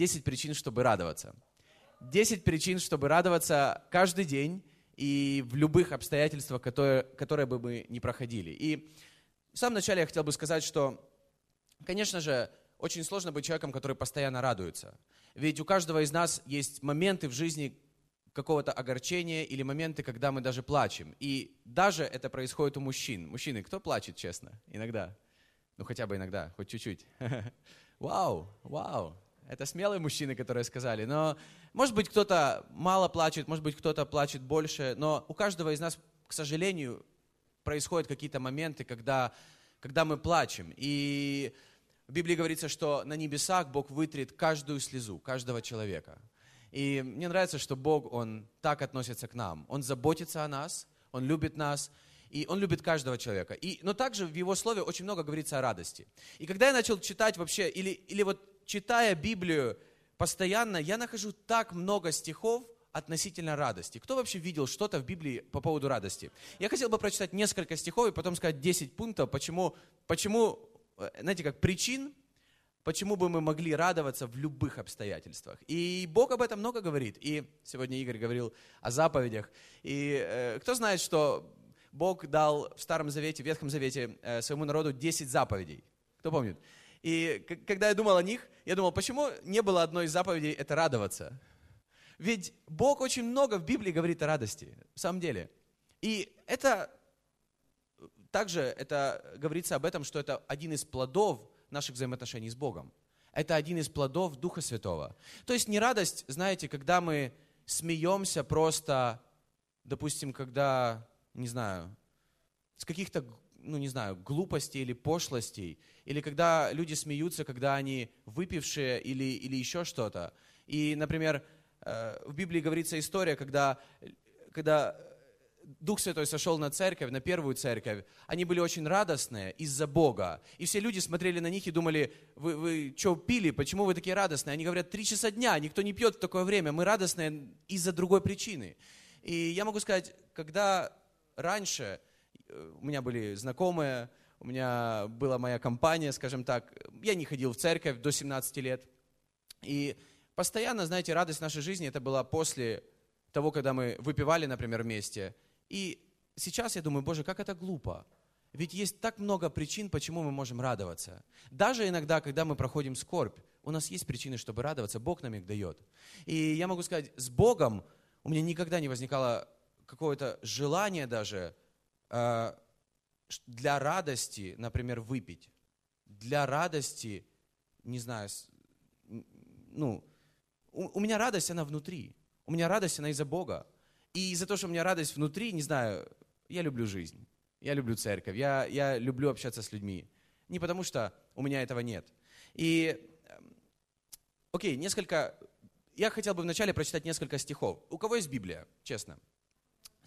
10 причин, чтобы радоваться. 10 причин, чтобы радоваться каждый день и в любых обстоятельствах, которые, которые бы мы не проходили. И в самом начале я хотел бы сказать, что, конечно же, очень сложно быть человеком, который постоянно радуется. Ведь у каждого из нас есть моменты в жизни какого-то огорчения или моменты, когда мы даже плачем. И даже это происходит у мужчин. Мужчины, кто плачет, честно? Иногда. Ну, хотя бы иногда, хоть чуть-чуть. Вау, вау. Это смелые мужчины, которые сказали. Но, может быть, кто-то мало плачет, может быть, кто-то плачет больше. Но у каждого из нас, к сожалению, происходят какие-то моменты, когда, когда мы плачем. И в Библии говорится, что на небесах Бог вытрет каждую слезу, каждого человека. И мне нравится, что Бог, Он так относится к нам. Он заботится о нас, Он любит нас, и Он любит каждого человека. И, но также в Его Слове очень много говорится о радости. И когда я начал читать вообще, или, или вот читая Библию постоянно, я нахожу так много стихов относительно радости. Кто вообще видел что-то в Библии по поводу радости? Я хотел бы прочитать несколько стихов и потом сказать 10 пунктов, почему, почему Э, знаете, как причин, почему бы мы могли радоваться в любых обстоятельствах. И Бог об этом много говорит. И сегодня Игорь говорил о заповедях. И э, кто знает, что Бог дал в Старом Завете, в Ветхом Завете э, своему народу 10 заповедей? Кто помнит? И когда я думал о них, я думал, почему не было одной из заповедей это радоваться? Ведь Бог очень много в Библии говорит о радости, в самом деле. И это также это говорится об этом, что это один из плодов наших взаимоотношений с Богом. Это один из плодов Духа Святого. То есть не радость, знаете, когда мы смеемся просто, допустим, когда, не знаю, с каких-то, ну не знаю, глупостей или пошлостей, или когда люди смеются, когда они выпившие или, или еще что-то. И, например, э, в Библии говорится история, когда, когда Дух Святой сошел на церковь, на первую церковь, они были очень радостные из-за Бога. И все люди смотрели на них и думали, вы, вы что пили, почему вы такие радостные? Они говорят, три часа дня, никто не пьет в такое время, мы радостные из-за другой причины. И я могу сказать, когда раньше у меня были знакомые, у меня была моя компания, скажем так, я не ходил в церковь до 17 лет. И постоянно, знаете, радость нашей жизни это была после того, когда мы выпивали, например, вместе – и сейчас я думаю, Боже, как это глупо. Ведь есть так много причин, почему мы можем радоваться. Даже иногда, когда мы проходим скорбь, у нас есть причины, чтобы радоваться, Бог нам их дает. И я могу сказать, с Богом у меня никогда не возникало какое-то желание даже для радости, например, выпить. Для радости, не знаю, ну, у, у меня радость, она внутри. У меня радость, она из-за Бога. И из-за того, что у меня радость внутри, не знаю, я люблю жизнь, я люблю церковь, я, я люблю общаться с людьми. Не потому что у меня этого нет. И, эм, окей, несколько, я хотел бы вначале прочитать несколько стихов. У кого есть Библия, честно?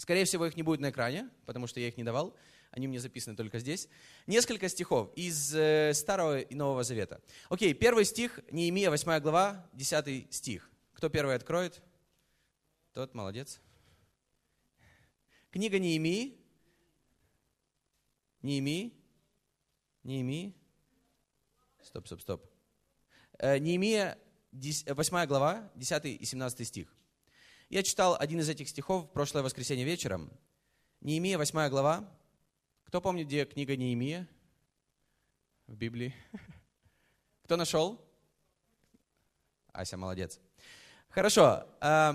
Скорее всего, их не будет на экране, потому что я их не давал. Они мне записаны только здесь. Несколько стихов из э, Старого и Нового Завета. Окей, первый стих, Неемия, 8 глава, 10 стих. Кто первый откроет? Тот молодец. Книга Неемии. Неемии. Неемии. Стоп, стоп, стоп. Э, Неемия, 8 глава, 10 и 17 стих. Я читал один из этих стихов в прошлое воскресенье вечером. Неемия, 8 глава. Кто помнит, где книга Неемия? В Библии. Кто нашел? Ася, молодец. Хорошо. Э,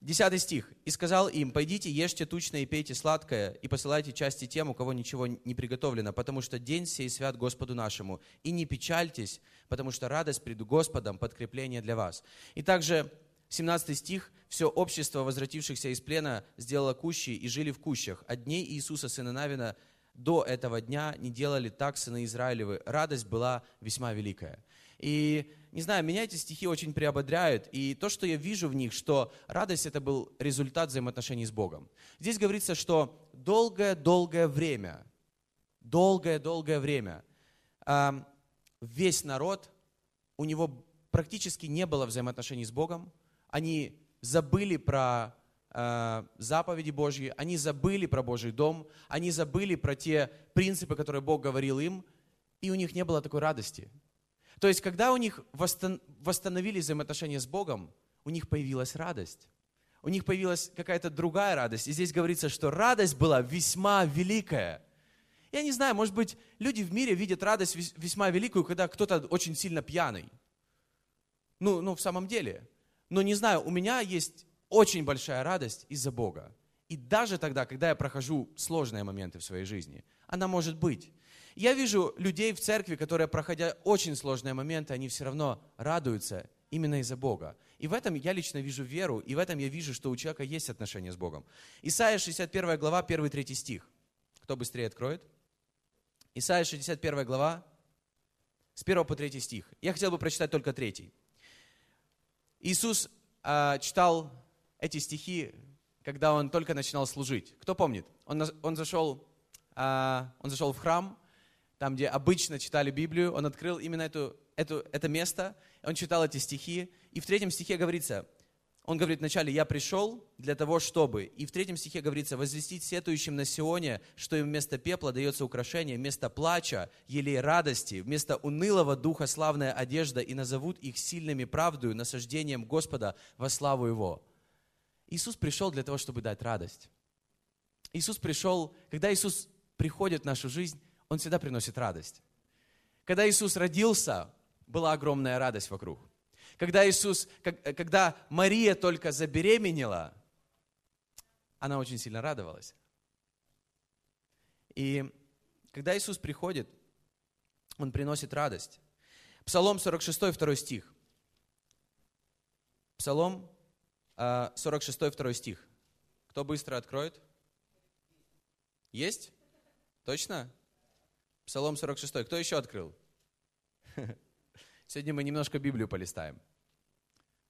Десятый стих. «И сказал им, пойдите, ешьте тучное и пейте сладкое, и посылайте части тем, у кого ничего не приготовлено, потому что день сей свят Господу нашему. И не печальтесь, потому что радость пред Господом – подкрепление для вас». И также 17 стих. «Все общество возвратившихся из плена сделало кущи и жили в кущах. От дней Иисуса, сына Навина, до этого дня не делали так сыны Израилевы. Радость была весьма великая». И, не знаю, меня эти стихи очень приободряют. И то, что я вижу в них, что радость это был результат взаимоотношений с Богом. Здесь говорится, что долгое-долгое время, долгое-долгое время весь народ, у него практически не было взаимоотношений с Богом. Они забыли про э, заповеди Божьи, они забыли про Божий дом, они забыли про те принципы, которые Бог говорил им, и у них не было такой радости. То есть, когда у них восстановились взаимоотношения с Богом, у них появилась радость. У них появилась какая-то другая радость. И здесь говорится, что радость была весьма великая. Я не знаю, может быть, люди в мире видят радость весьма великую, когда кто-то очень сильно пьяный. Ну, ну, в самом деле. Но не знаю, у меня есть очень большая радость из-за Бога. И даже тогда, когда я прохожу сложные моменты в своей жизни, она может быть. Я вижу людей в церкви, которые, проходя очень сложные моменты, они все равно радуются именно из-за Бога. И в этом я лично вижу веру, и в этом я вижу, что у человека есть отношения с Богом. Исайя 61 глава, 1-3 стих. Кто быстрее откроет? Исайя 61 глава, с 1 по 3 стих. Я хотел бы прочитать только 3. Иисус э, читал эти стихи, когда он только начинал служить. Кто помнит? Он, он, зашел, э, он зашел в храм, там, где обычно читали Библию, он открыл именно эту, эту, это место, он читал эти стихи, и в третьем стихе говорится, он говорит вначале, я пришел для того, чтобы. И в третьем стихе говорится, возвестить сетующим на Сионе, что им вместо пепла дается украшение, вместо плача, елей радости, вместо унылого духа славная одежда, и назовут их сильными правдою, насаждением Господа во славу Его. Иисус пришел для того, чтобы дать радость. Иисус пришел, когда Иисус приходит в нашу жизнь, Он всегда приносит радость. Когда Иисус родился, была огромная радость вокруг. Когда Иисус, когда Мария только забеременела, она очень сильно радовалась. И когда Иисус приходит, Он приносит радость. Псалом 46, 2 стих. Псалом 46, а, 2 стих. Кто быстро откроет? Есть? Точно? Псалом 46. Кто еще открыл? Сегодня мы немножко Библию полистаем.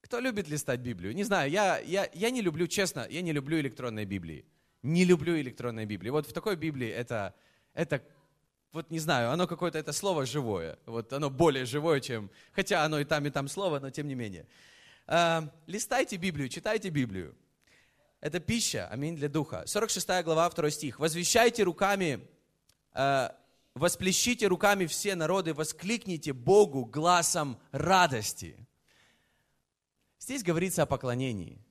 Кто любит листать Библию? Не знаю, я, я, я не люблю, честно, я не люблю электронные Библии. Не люблю электронные Библии. Вот в такой Библии это, это вот не знаю, оно какое-то, это слово живое. Вот оно более живое, чем, хотя оно и там, и там слово, но тем не менее. А, листайте Библию, читайте Библию. Это пища, аминь, для духа. 46 глава, 2 стих. «Возвещайте руками а, восплещите руками все народы, воскликните Богу глазом радости. Здесь говорится о поклонении.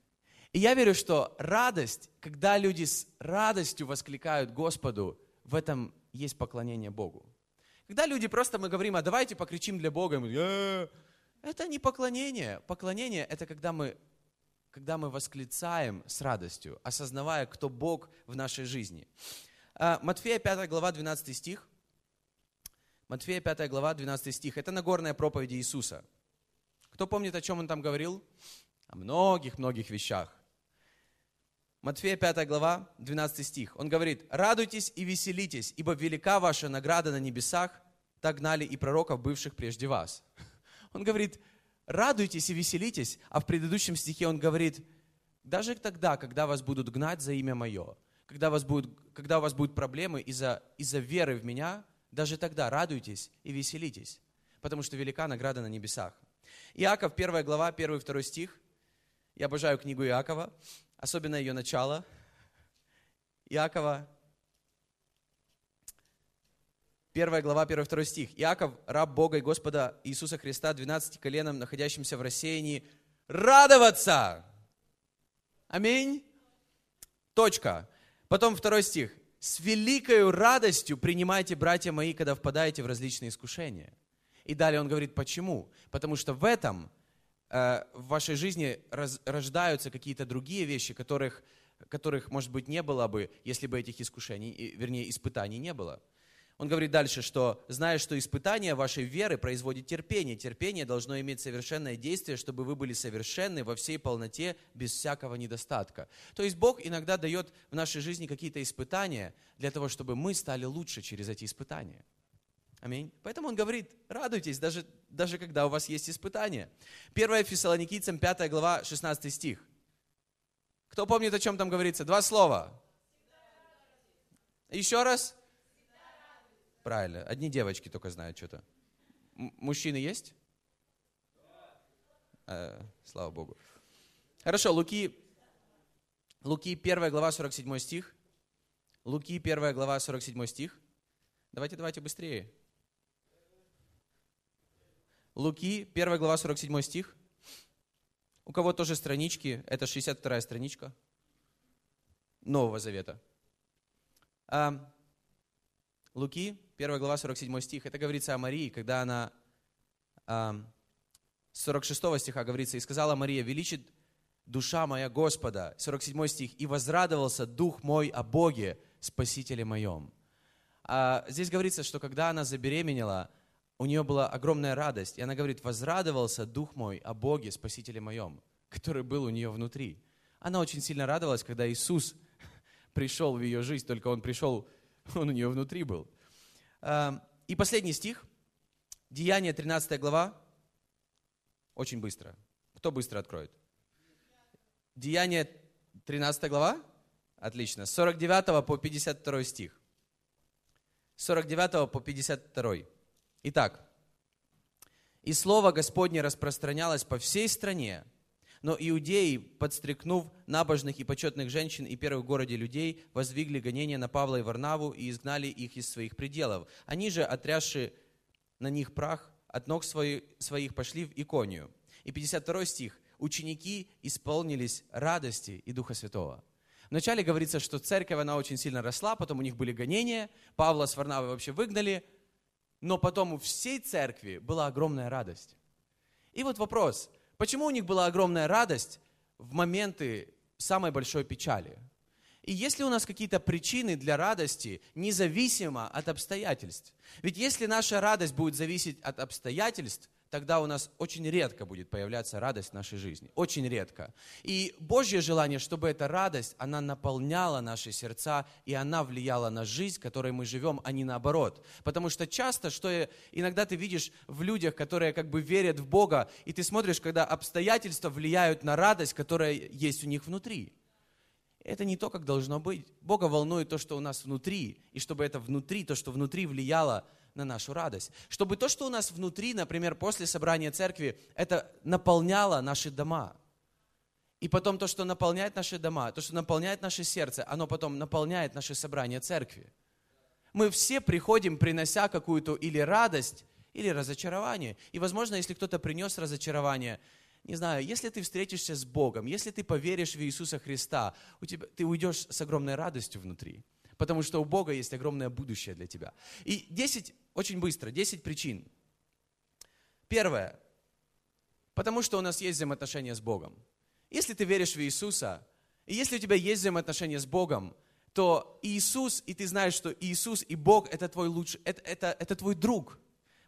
И я верю, что радость, когда люди с радостью воскликают Господу, в этом есть поклонение Богу. Когда люди просто, мы говорим, а давайте покричим для Бога, мы, э, это не поклонение. Поклонение – это когда мы, когда мы восклицаем с радостью, осознавая, кто Бог в нашей жизни. А, Матфея 5 глава 12 стих – Матфея 5 глава, 12 стих. Это Нагорная проповедь Иисуса. Кто помнит, о чем он там говорил? О многих-многих вещах. Матфея 5 глава, 12 стих. Он говорит, «Радуйтесь и веселитесь, ибо велика ваша награда на небесах, так гнали и пророков, бывших прежде вас». Он говорит, радуйтесь и веселитесь, а в предыдущем стихе он говорит, даже тогда, когда вас будут гнать за имя мое, когда, вас будут, когда у вас будут проблемы из-за из веры в меня – даже тогда радуйтесь и веселитесь, потому что велика награда на небесах. Иаков, 1 глава, 1-2 стих. Я обожаю книгу Иакова, особенно ее начало. Иакова, 1 глава, 1-2 стих. Иаков, раб Бога и Господа Иисуса Христа, 12 коленам, находящимся в рассеянии, радоваться. Аминь. Точка. Потом второй стих с великой радостью принимайте, братья мои, когда впадаете в различные искушения. И далее он говорит, почему? Потому что в этом э, в вашей жизни раз, рождаются какие-то другие вещи, которых, которых, может быть, не было бы, если бы этих искушений, вернее, испытаний не было. Он говорит дальше, что зная, что испытание вашей веры производит терпение, терпение должно иметь совершенное действие, чтобы вы были совершенны во всей полноте, без всякого недостатка. То есть Бог иногда дает в нашей жизни какие-то испытания для того, чтобы мы стали лучше через эти испытания. Аминь. Поэтому он говорит, радуйтесь, даже, даже когда у вас есть испытания. 1 Фессалоникийцам 5 глава 16 стих. Кто помнит, о чем там говорится? Два слова. Еще раз. Правильно. Одни девочки только знают что-то. Мужчины есть? Э, слава Богу. Хорошо, Луки, Луки 1 глава 47 стих. Луки 1 глава 47 стих. Давайте, давайте быстрее. Луки, 1 глава, 47 стих. У кого тоже странички, это 62 страничка Нового Завета. Луки, 1 глава, 47 стих. Это говорится о Марии, когда она... А, 46 стиха говорится, «И сказала Мария, величит душа моя Господа». 47 стих. «И возрадовался дух мой о Боге, Спасителе моем». А здесь говорится, что когда она забеременела, у нее была огромная радость. И она говорит, возрадовался дух мой о Боге, Спасителе моем, который был у нее внутри. Она очень сильно радовалась, когда Иисус пришел в ее жизнь, только Он пришел, Он у нее внутри был. А, и последний стих, Деяние 13 глава, очень быстро. Кто быстро откроет? Деяние 13 глава? Отлично. С 49 по 52 стих. С 49 по 52. Итак, «И слово Господне распространялось по всей стране, но иудеи, подстрекнув набожных и почетных женщин и первых в городе людей, воздвигли гонения на Павла и Варнаву и изгнали их из своих пределов. Они же, отрясши на них прах, от ног своих пошли в Иконию». И 52 стих. «Ученики исполнились радости и Духа Святого». Вначале говорится, что церковь, она очень сильно росла, потом у них были гонения, Павла с Варнавой вообще выгнали, но потом у всей церкви была огромная радость. И вот вопрос, почему у них была огромная радость в моменты самой большой печали? И есть ли у нас какие-то причины для радости, независимо от обстоятельств? Ведь если наша радость будет зависеть от обстоятельств, тогда у нас очень редко будет появляться радость в нашей жизни. Очень редко. И Божье желание, чтобы эта радость, она наполняла наши сердца, и она влияла на жизнь, в которой мы живем, а не наоборот. Потому что часто, что иногда ты видишь в людях, которые как бы верят в Бога, и ты смотришь, когда обстоятельства влияют на радость, которая есть у них внутри. Это не то, как должно быть. Бога волнует то, что у нас внутри, и чтобы это внутри, то, что внутри влияло на нашу радость. Чтобы то, что у нас внутри, например, после собрания церкви, это наполняло наши дома. И потом то, что наполняет наши дома, то, что наполняет наше сердце, оно потом наполняет наше собрание церкви. Мы все приходим, принося какую-то или радость, или разочарование. И, возможно, если кто-то принес разочарование, не знаю, если ты встретишься с Богом, если ты поверишь в Иисуса Христа, у тебя, ты уйдешь с огромной радостью внутри. Потому что у Бога есть огромное будущее для тебя. И 10 очень быстро, 10 причин. Первое. Потому что у нас есть взаимоотношения с Богом. Если ты веришь в Иисуса, и если у тебя есть взаимоотношения с Богом, то Иисус, и ты знаешь, что Иисус и Бог это твой лучший, это, это, это твой друг.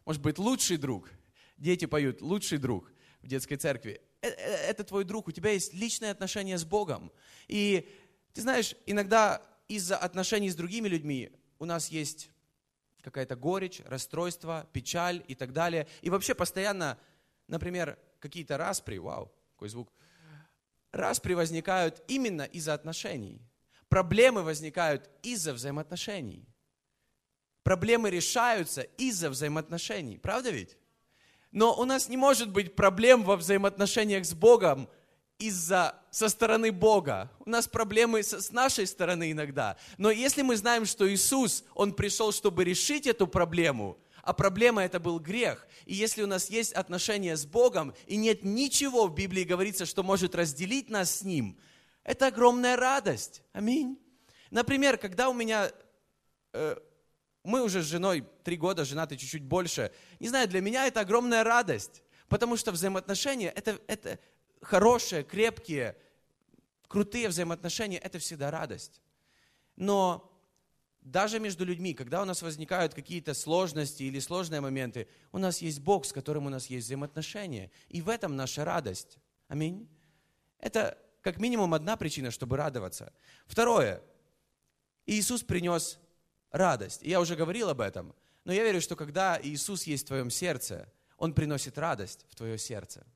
Может быть, лучший друг. Дети поют «лучший друг» в детской церкви. Это, это твой друг, у тебя есть личные отношения с Богом. И ты знаешь, иногда из-за отношений с другими людьми у нас есть какая-то горечь, расстройство, печаль и так далее. И вообще постоянно, например, какие-то распри, вау, какой звук, распри возникают именно из-за отношений. Проблемы возникают из-за взаимоотношений. Проблемы решаются из-за взаимоотношений. Правда ведь? Но у нас не может быть проблем во взаимоотношениях с Богом, из-за со стороны Бога. У нас проблемы с, с нашей стороны иногда. Но если мы знаем, что Иисус, Он пришел, чтобы решить эту проблему, а проблема это был грех. И если у нас есть отношения с Богом, и нет ничего в Библии говорится, что может разделить нас с Ним, это огромная радость. Аминь. Например, когда у меня... Э, мы уже с женой три года, женаты чуть-чуть больше. Не знаю, для меня это огромная радость. Потому что взаимоотношения это, это, хорошие, крепкие, крутые взаимоотношения – это всегда радость. Но даже между людьми, когда у нас возникают какие-то сложности или сложные моменты, у нас есть Бог, с которым у нас есть взаимоотношения. И в этом наша радость. Аминь. Это как минимум одна причина, чтобы радоваться. Второе. Иисус принес радость. И я уже говорил об этом. Но я верю, что когда Иисус есть в твоем сердце, Он приносит радость в твое сердце.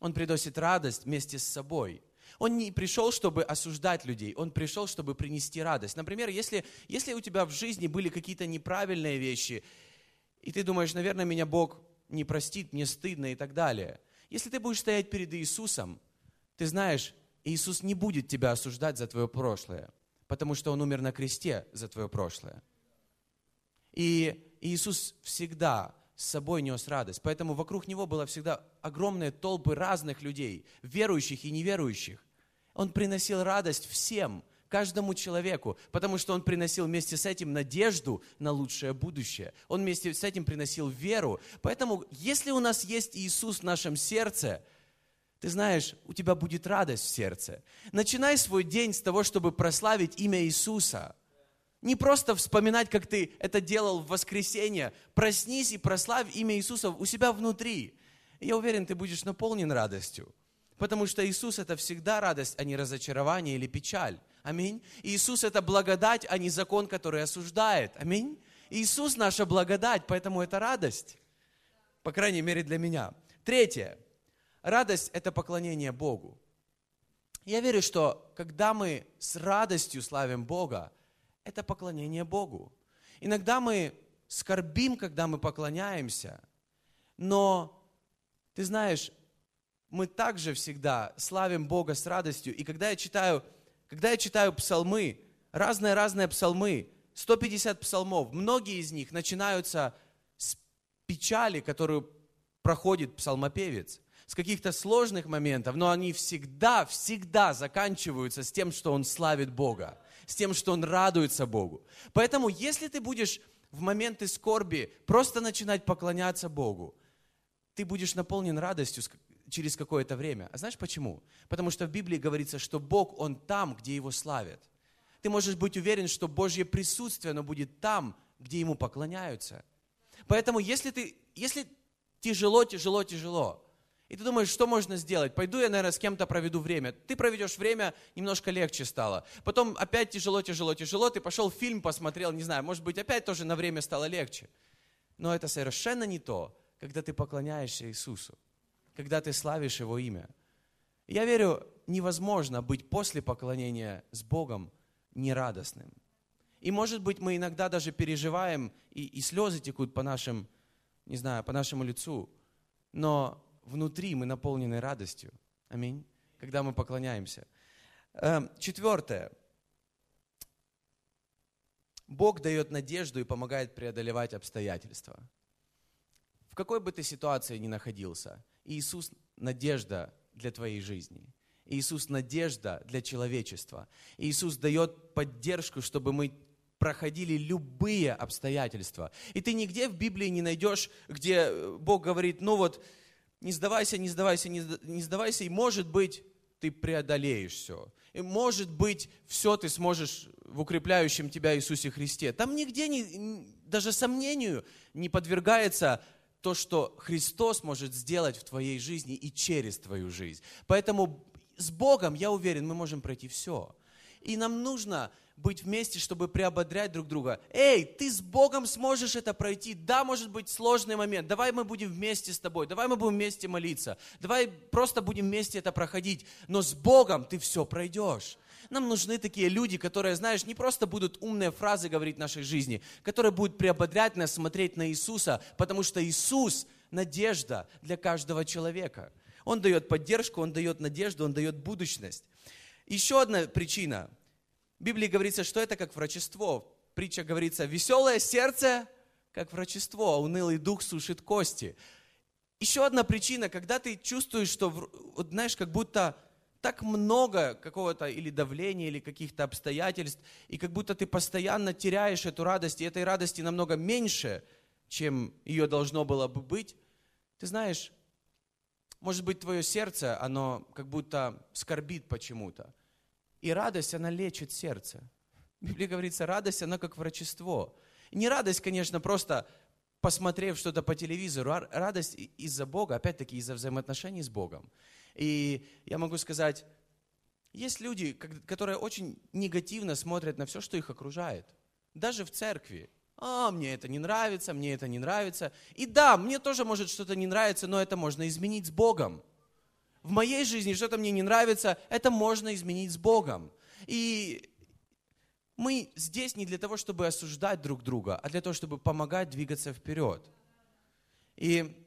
Он приносит радость вместе с собой. Он не пришел, чтобы осуждать людей, он пришел, чтобы принести радость. Например, если, если у тебя в жизни были какие-то неправильные вещи, и ты думаешь, наверное, меня Бог не простит, мне стыдно и так далее. Если ты будешь стоять перед Иисусом, ты знаешь, Иисус не будет тебя осуждать за твое прошлое, потому что Он умер на кресте за твое прошлое. И Иисус всегда с собой нес радость. Поэтому вокруг него было всегда огромные толпы разных людей, верующих и неверующих. Он приносил радость всем, каждому человеку, потому что он приносил вместе с этим надежду на лучшее будущее. Он вместе с этим приносил веру. Поэтому, если у нас есть Иисус в нашем сердце, ты знаешь, у тебя будет радость в сердце. Начинай свой день с того, чтобы прославить имя Иисуса. Не просто вспоминать, как ты это делал в воскресенье. Проснись и прославь имя Иисуса у себя внутри. И я уверен, ты будешь наполнен радостью. Потому что Иисус это всегда радость, а не разочарование или печаль. Аминь. Иисус это благодать, а не закон, который осуждает. Аминь. Иисус наша благодать, поэтому это радость. По крайней мере для меня. Третье. Радость это поклонение Богу. Я верю, что когда мы с радостью славим Бога, это поклонение Богу. Иногда мы скорбим, когда мы поклоняемся, но ты знаешь, мы также всегда славим Бога с радостью. И когда я читаю когда я читаю псалмы, разные-разные псалмы, 150 псалмов, многие из них начинаются с печали, которую проходит псалмопевец, с каких-то сложных моментов, но они всегда, всегда заканчиваются с тем, что он славит Бога, с тем, что он радуется Богу. Поэтому, если ты будешь в моменты скорби просто начинать поклоняться Богу, ты будешь наполнен радостью, через какое-то время. А знаешь почему? Потому что в Библии говорится, что Бог, Он там, где Его славят. Ты можешь быть уверен, что Божье присутствие, оно будет там, где Ему поклоняются. Поэтому, если, ты, если тяжело, тяжело, тяжело, и ты думаешь, что можно сделать? Пойду я, наверное, с кем-то проведу время. Ты проведешь время, немножко легче стало. Потом опять тяжело, тяжело, тяжело. Ты пошел фильм посмотрел, не знаю, может быть, опять тоже на время стало легче. Но это совершенно не то, когда ты поклоняешься Иисусу когда ты славишь Его имя. Я верю, невозможно быть после поклонения с Богом нерадостным. И может быть мы иногда даже переживаем, и, и слезы текут по нашим, не знаю, по нашему лицу, но внутри мы наполнены радостью. Аминь. Когда мы поклоняемся. Эм, четвертое. Бог дает надежду и помогает преодолевать обстоятельства. В какой бы ты ситуации ни находился, Иисус – надежда для твоей жизни. Иисус – надежда для человечества. Иисус дает поддержку, чтобы мы проходили любые обстоятельства. И ты нигде в Библии не найдешь, где Бог говорит, ну вот, не сдавайся, не сдавайся, не сдавайся, и может быть, ты преодолеешь все. И может быть, все ты сможешь в укрепляющем тебя Иисусе Христе. Там нигде не, даже сомнению не подвергается то, что Христос может сделать в твоей жизни и через твою жизнь. Поэтому с Богом, я уверен, мы можем пройти все. И нам нужно быть вместе, чтобы приободрять друг друга. Эй, ты с Богом сможешь это пройти. Да, может быть сложный момент. Давай мы будем вместе с тобой. Давай мы будем вместе молиться. Давай просто будем вместе это проходить. Но с Богом ты все пройдешь. Нам нужны такие люди, которые, знаешь, не просто будут умные фразы говорить в нашей жизни, которые будут приободрять нас смотреть на Иисуса, потому что Иисус – надежда для каждого человека. Он дает поддержку, Он дает надежду, Он дает будущность. Еще одна причина. В Библии говорится, что это как врачество. Притча говорится, веселое сердце, как врачество, а унылый дух сушит кости. Еще одна причина, когда ты чувствуешь, что, вот, знаешь, как будто так много какого-то или давления, или каких-то обстоятельств, и как будто ты постоянно теряешь эту радость, и этой радости намного меньше, чем ее должно было бы быть. Ты знаешь, может быть, твое сердце, оно как будто скорбит почему-то. И радость, она лечит сердце. В Библии говорится, радость, она как врачество. не радость, конечно, просто посмотрев что-то по телевизору, а радость из-за Бога, опять-таки из-за взаимоотношений с Богом. И я могу сказать, есть люди, которые очень негативно смотрят на все, что их окружает. Даже в церкви. А, мне это не нравится, мне это не нравится. И да, мне тоже может что-то не нравится, но это можно изменить с Богом. В моей жизни что-то мне не нравится, это можно изменить с Богом. И мы здесь не для того, чтобы осуждать друг друга, а для того, чтобы помогать двигаться вперед. И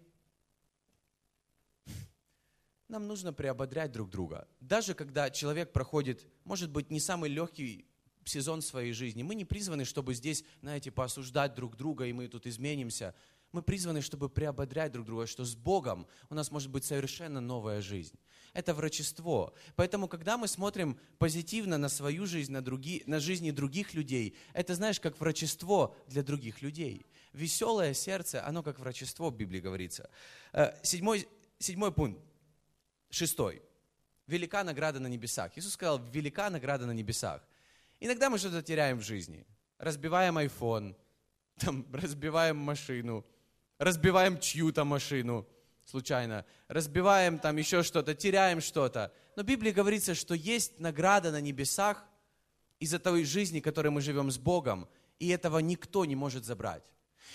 нам нужно приободрять друг друга. Даже когда человек проходит, может быть, не самый легкий сезон своей жизни, мы не призваны, чтобы здесь, знаете, поосуждать друг друга, и мы тут изменимся. Мы призваны, чтобы приободрять друг друга, что с Богом у нас может быть совершенно новая жизнь. Это врачество. Поэтому, когда мы смотрим позитивно на свою жизнь, на, други, на жизни других людей, это, знаешь, как врачество для других людей. Веселое сердце, оно как врачество, в Библии говорится. Э, седьмой, седьмой пункт. Шестой. Велика награда на небесах. Иисус сказал, велика награда на небесах. Иногда мы что-то теряем в жизни. Разбиваем iPhone, там, разбиваем машину, разбиваем чью-то машину случайно, разбиваем там еще что-то, теряем что-то. Но в Библии говорится, что есть награда на небесах из-за той жизни, которой мы живем с Богом, и этого никто не может забрать.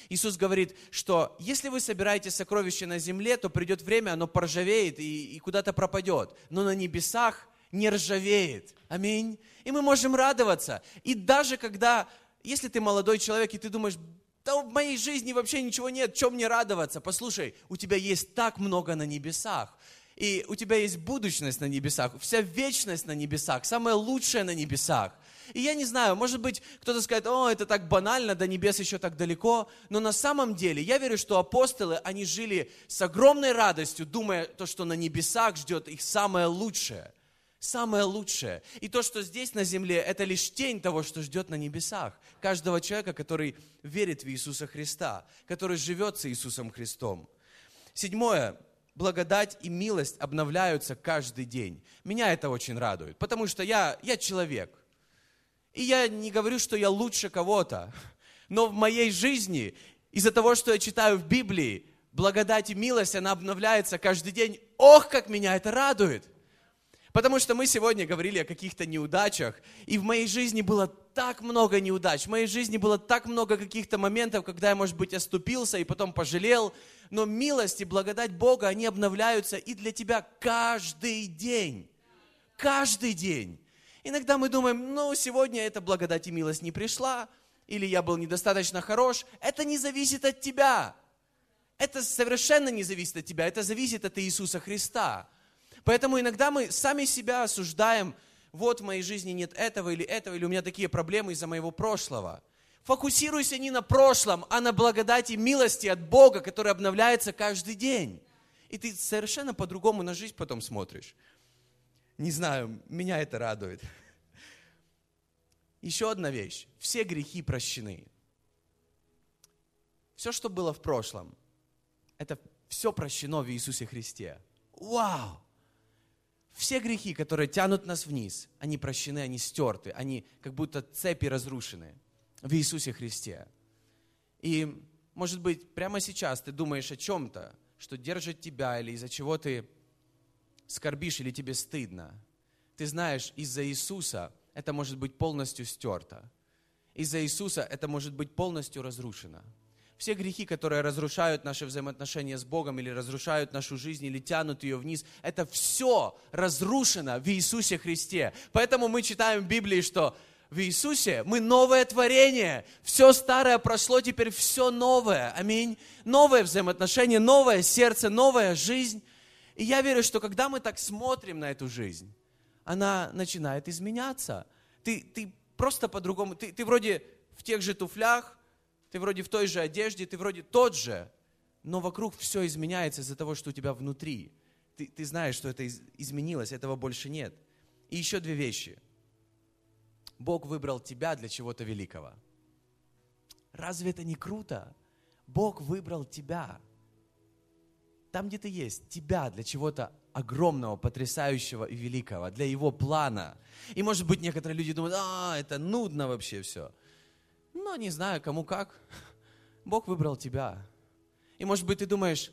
Иисус говорит, что если вы собираете сокровища на земле, то придет время, оно поржавеет и, и куда-то пропадет. Но на небесах не ржавеет. Аминь. И мы можем радоваться. И даже когда, если ты молодой человек, и ты думаешь, да в моей жизни вообще ничего нет, чем мне радоваться? Послушай, у тебя есть так много на небесах. И у тебя есть будущность на небесах, вся вечность на небесах, самое лучшее на небесах. И я не знаю, может быть, кто-то скажет, о, это так банально, до небес еще так далеко. Но на самом деле, я верю, что апостолы, они жили с огромной радостью, думая то, что на небесах ждет их самое лучшее. Самое лучшее. И то, что здесь на земле, это лишь тень того, что ждет на небесах. Каждого человека, который верит в Иисуса Христа, который живет с Иисусом Христом. Седьмое благодать и милость обновляются каждый день. Меня это очень радует, потому что я, я человек. И я не говорю, что я лучше кого-то, но в моей жизни, из-за того, что я читаю в Библии, благодать и милость, она обновляется каждый день. Ох, как меня это радует! Потому что мы сегодня говорили о каких-то неудачах, и в моей жизни было так много неудач, в моей жизни было так много каких-то моментов, когда я, может быть, оступился и потом пожалел, но милость и благодать Бога, они обновляются и для тебя каждый день. Каждый день. Иногда мы думаем, ну, сегодня эта благодать и милость не пришла, или я был недостаточно хорош. Это не зависит от тебя. Это совершенно не зависит от тебя, это зависит от Иисуса Христа. Поэтому иногда мы сами себя осуждаем, вот в моей жизни нет этого или этого, или у меня такие проблемы из-за моего прошлого. Фокусируйся не на прошлом, а на благодати милости от Бога, которая обновляется каждый день. И ты совершенно по-другому на жизнь потом смотришь. Не знаю, меня это радует. Еще одна вещь. Все грехи прощены. Все, что было в прошлом, это все прощено в Иисусе Христе. Вау! Все грехи, которые тянут нас вниз, они прощены, они стерты, они как будто цепи разрушены в Иисусе Христе. И, может быть, прямо сейчас ты думаешь о чем-то, что держит тебя или из-за чего ты скорбишь или тебе стыдно, ты знаешь, из-за Иисуса это может быть полностью стерто. Из-за Иисуса это может быть полностью разрушено. Все грехи, которые разрушают наши взаимоотношения с Богом или разрушают нашу жизнь или тянут ее вниз, это все разрушено в Иисусе Христе. Поэтому мы читаем в Библии, что в Иисусе мы новое творение. Все старое прошло, теперь все новое. Аминь. Новое взаимоотношение, новое сердце, новая жизнь. И я верю, что когда мы так смотрим на эту жизнь, она начинает изменяться. Ты, ты просто по-другому, ты, ты вроде в тех же туфлях, ты вроде в той же одежде, ты вроде тот же, но вокруг все изменяется из-за того, что у тебя внутри. Ты, ты знаешь, что это изменилось, этого больше нет. И еще две вещи. Бог выбрал тебя для чего-то великого. Разве это не круто? Бог выбрал тебя – там, где ты есть, тебя для чего-то огромного, потрясающего и великого, для его плана. И, может быть, некоторые люди думают, а, это нудно вообще все. Но не знаю, кому как. Бог выбрал тебя. И, может быть, ты думаешь,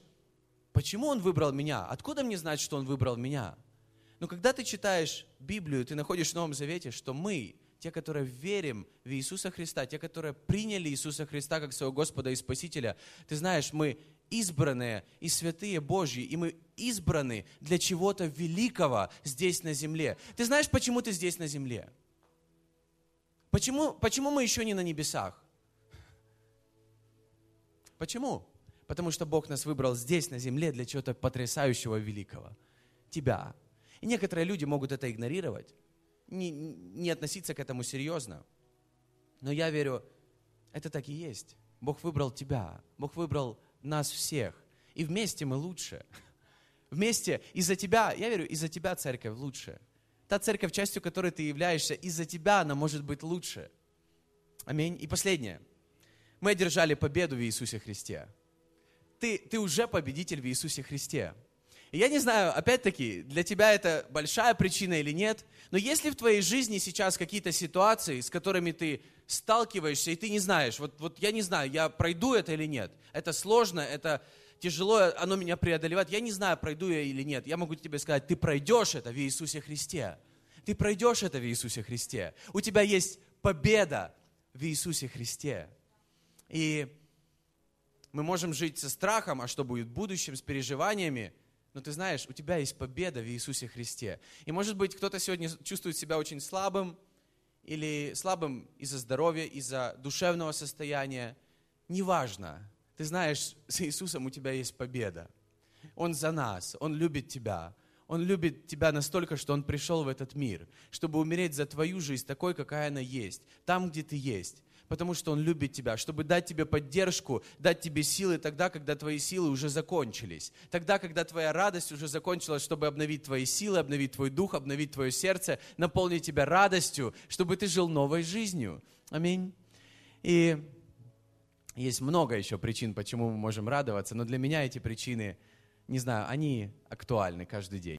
почему Он выбрал меня? Откуда мне знать, что Он выбрал меня? Но когда ты читаешь Библию, ты находишь в Новом Завете, что мы, те, которые верим в Иисуса Христа, те, которые приняли Иисуса Христа как своего Господа и Спасителя, ты знаешь, мы избранные и святые Божьи, и мы избраны для чего-то великого здесь на земле. Ты знаешь, почему ты здесь на земле? Почему, почему мы еще не на небесах? Почему? Потому что Бог нас выбрал здесь, на земле, для чего-то потрясающего великого. Тебя. И некоторые люди могут это игнорировать, не, не относиться к этому серьезно. Но я верю, это так и есть. Бог выбрал тебя. Бог выбрал нас всех. И вместе мы лучше. Вместе из-за тебя, я верю, из-за тебя церковь лучше. Та церковь, частью которой ты являешься, из-за тебя она может быть лучше. Аминь. И последнее. Мы одержали победу в Иисусе Христе. Ты, ты уже победитель в Иисусе Христе. И я не знаю, опять-таки, для тебя это большая причина или нет, но если в твоей жизни сейчас какие-то ситуации, с которыми ты сталкиваешься, и ты не знаешь, вот, вот я не знаю, я пройду это или нет, это сложно, это тяжело, оно меня преодолевает, я не знаю, пройду я или нет, я могу тебе сказать, ты пройдешь это в Иисусе Христе. Ты пройдешь это в Иисусе Христе. У тебя есть победа в Иисусе Христе. И мы можем жить со страхом, а что будет в будущем, с переживаниями, но ты знаешь, у тебя есть победа в Иисусе Христе. И может быть, кто-то сегодня чувствует себя очень слабым, или слабым из-за здоровья, из-за душевного состояния. Неважно. Ты знаешь, с Иисусом у тебя есть победа. Он за нас, Он любит тебя. Он любит тебя настолько, что Он пришел в этот мир, чтобы умереть за твою жизнь такой, какая она есть, там, где ты есть потому что Он любит тебя, чтобы дать тебе поддержку, дать тебе силы тогда, когда твои силы уже закончились. Тогда, когда твоя радость уже закончилась, чтобы обновить твои силы, обновить твой дух, обновить твое сердце, наполнить тебя радостью, чтобы ты жил новой жизнью. Аминь. И есть много еще причин, почему мы можем радоваться, но для меня эти причины, не знаю, они актуальны каждый день.